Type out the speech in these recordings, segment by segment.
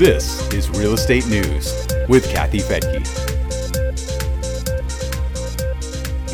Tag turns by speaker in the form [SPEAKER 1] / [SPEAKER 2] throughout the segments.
[SPEAKER 1] This is Real Estate News with Kathy Fettke.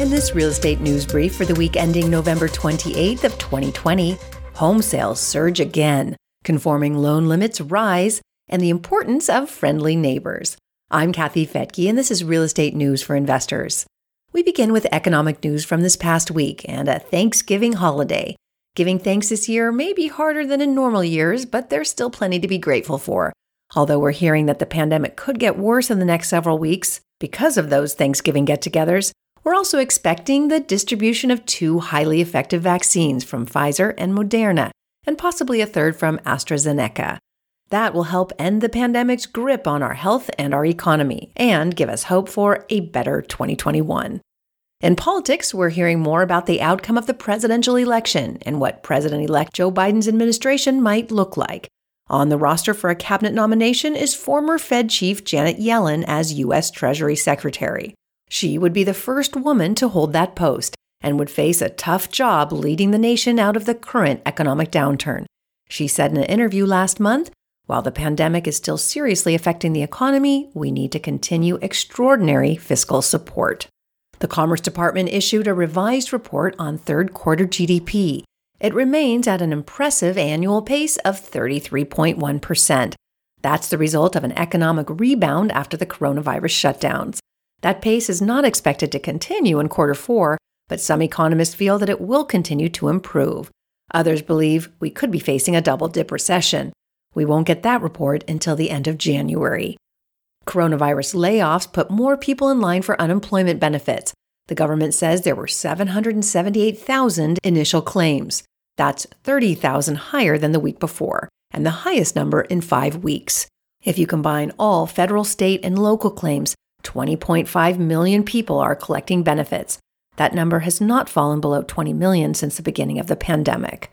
[SPEAKER 2] In this real estate news brief for the week ending November 28th of 2020, home sales surge again, conforming loan limits rise, and the importance of friendly neighbors. I'm Kathy Fettke, and this is Real Estate News for Investors. We begin with economic news from this past week and a Thanksgiving holiday. Giving thanks this year may be harder than in normal years, but there's still plenty to be grateful for. Although we're hearing that the pandemic could get worse in the next several weeks because of those Thanksgiving get togethers, we're also expecting the distribution of two highly effective vaccines from Pfizer and Moderna, and possibly a third from AstraZeneca. That will help end the pandemic's grip on our health and our economy, and give us hope for a better 2021. In politics, we're hearing more about the outcome of the presidential election and what President elect Joe Biden's administration might look like. On the roster for a cabinet nomination is former Fed Chief Janet Yellen as U.S. Treasury Secretary. She would be the first woman to hold that post and would face a tough job leading the nation out of the current economic downturn. She said in an interview last month while the pandemic is still seriously affecting the economy, we need to continue extraordinary fiscal support. The Commerce Department issued a revised report on third quarter GDP. It remains at an impressive annual pace of 33.1%. That's the result of an economic rebound after the coronavirus shutdowns. That pace is not expected to continue in quarter four, but some economists feel that it will continue to improve. Others believe we could be facing a double dip recession. We won't get that report until the end of January. Coronavirus layoffs put more people in line for unemployment benefits. The government says there were 778,000 initial claims. That's 30,000 higher than the week before, and the highest number in five weeks. If you combine all federal, state, and local claims, 20.5 million people are collecting benefits. That number has not fallen below 20 million since the beginning of the pandemic.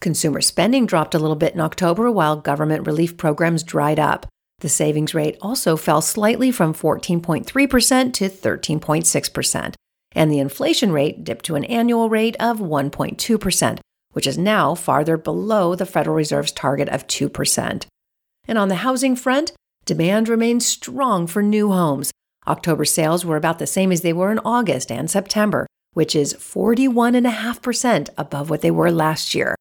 [SPEAKER 2] Consumer spending dropped a little bit in October while government relief programs dried up. The savings rate also fell slightly from 14.3% to 13.6%, and the inflation rate dipped to an annual rate of 1.2%, which is now farther below the Federal Reserve's target of 2%. And on the housing front, demand remains strong for new homes. October sales were about the same as they were in August and September, which is 41.5% above what they were last year.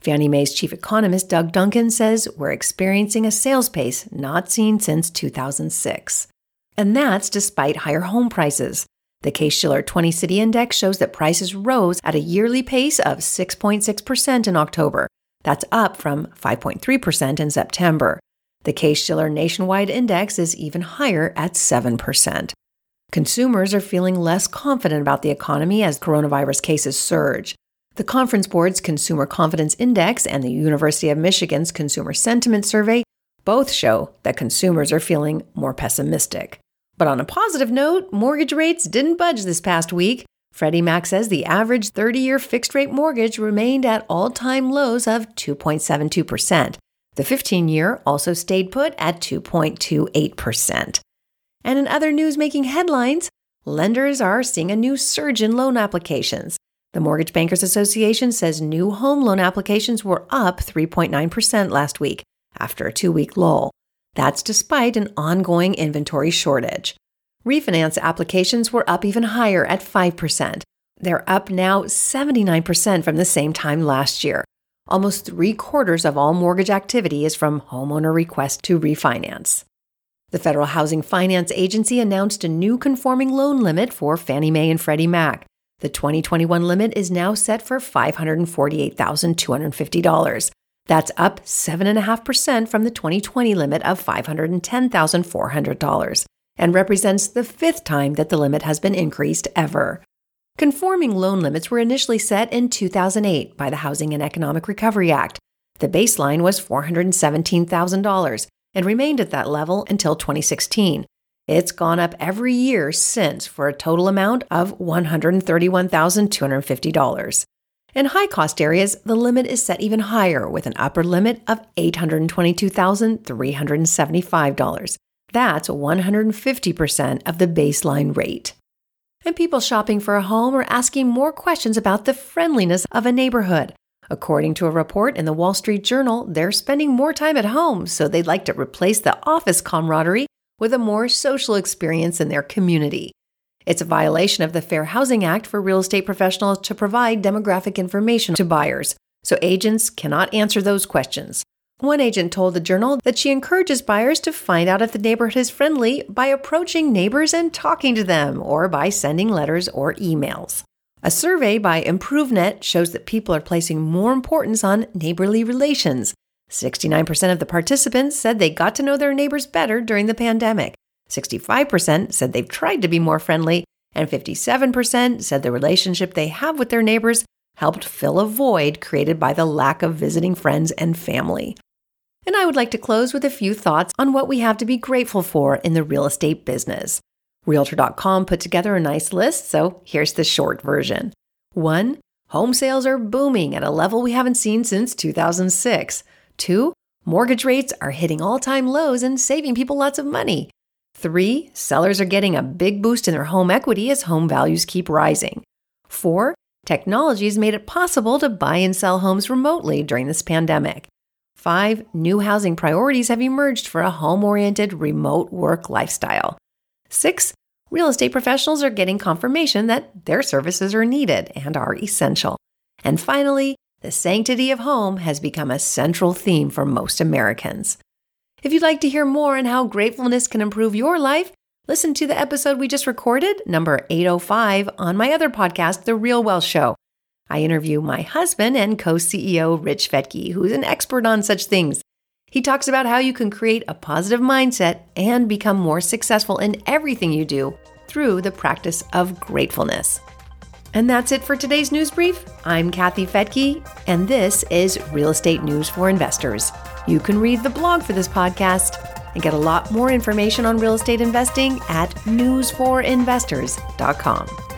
[SPEAKER 2] Fannie Mae's chief economist Doug Duncan says we're experiencing a sales pace not seen since 2006. And that's despite higher home prices. The Case Shiller 20 City Index shows that prices rose at a yearly pace of 6.6% in October. That's up from 5.3% in September. The Case Shiller Nationwide Index is even higher at 7%. Consumers are feeling less confident about the economy as coronavirus cases surge. The Conference Board's Consumer Confidence Index and the University of Michigan's Consumer Sentiment Survey both show that consumers are feeling more pessimistic. But on a positive note, mortgage rates didn't budge this past week. Freddie Mac says the average 30 year fixed rate mortgage remained at all time lows of 2.72%. The 15 year also stayed put at 2.28%. And in other news making headlines, lenders are seeing a new surge in loan applications. The Mortgage Bankers Association says new home loan applications were up 3.9% last week after a two week lull. That's despite an ongoing inventory shortage. Refinance applications were up even higher at 5%. They're up now 79% from the same time last year. Almost three quarters of all mortgage activity is from homeowner requests to refinance. The Federal Housing Finance Agency announced a new conforming loan limit for Fannie Mae and Freddie Mac. The 2021 limit is now set for $548,250. That's up 7.5% from the 2020 limit of $510,400 and represents the fifth time that the limit has been increased ever. Conforming loan limits were initially set in 2008 by the Housing and Economic Recovery Act. The baseline was $417,000 and remained at that level until 2016. It's gone up every year since for a total amount of $131,250. In high cost areas, the limit is set even higher with an upper limit of $822,375. That's 150% of the baseline rate. And people shopping for a home are asking more questions about the friendliness of a neighborhood. According to a report in the Wall Street Journal, they're spending more time at home, so they'd like to replace the office camaraderie with a more social experience in their community. It's a violation of the Fair Housing Act for real estate professionals to provide demographic information to buyers, so agents cannot answer those questions. One agent told the Journal that she encourages buyers to find out if the neighborhood is friendly by approaching neighbors and talking to them, or by sending letters or emails. A survey by ImproveNet shows that people are placing more importance on neighborly relations. 69% of the participants said they got to know their neighbors better during the pandemic. 65% said they've tried to be more friendly, and 57% said the relationship they have with their neighbors helped fill a void created by the lack of visiting friends and family. And I would like to close with a few thoughts on what we have to be grateful for in the real estate business. Realtor.com put together a nice list, so here's the short version. 1. Home sales are booming at a level we haven't seen since 2006. 2. Mortgage rates are hitting all time lows and saving people lots of money. Three, sellers are getting a big boost in their home equity as home values keep rising. Four, technology has made it possible to buy and sell homes remotely during this pandemic. Five, new housing priorities have emerged for a home oriented remote work lifestyle. Six, real estate professionals are getting confirmation that their services are needed and are essential. And finally, the sanctity of home has become a central theme for most Americans. If you'd like to hear more on how gratefulness can improve your life, listen to the episode we just recorded, number 805, on my other podcast, The Real Wealth Show. I interview my husband and co CEO, Rich Fettke, who's an expert on such things. He talks about how you can create a positive mindset and become more successful in everything you do through the practice of gratefulness. And that's it for today's news brief. I'm Kathy Fettke, and this is Real Estate News for Investors. You can read the blog for this podcast and get a lot more information on real estate investing at newsforinvestors.com.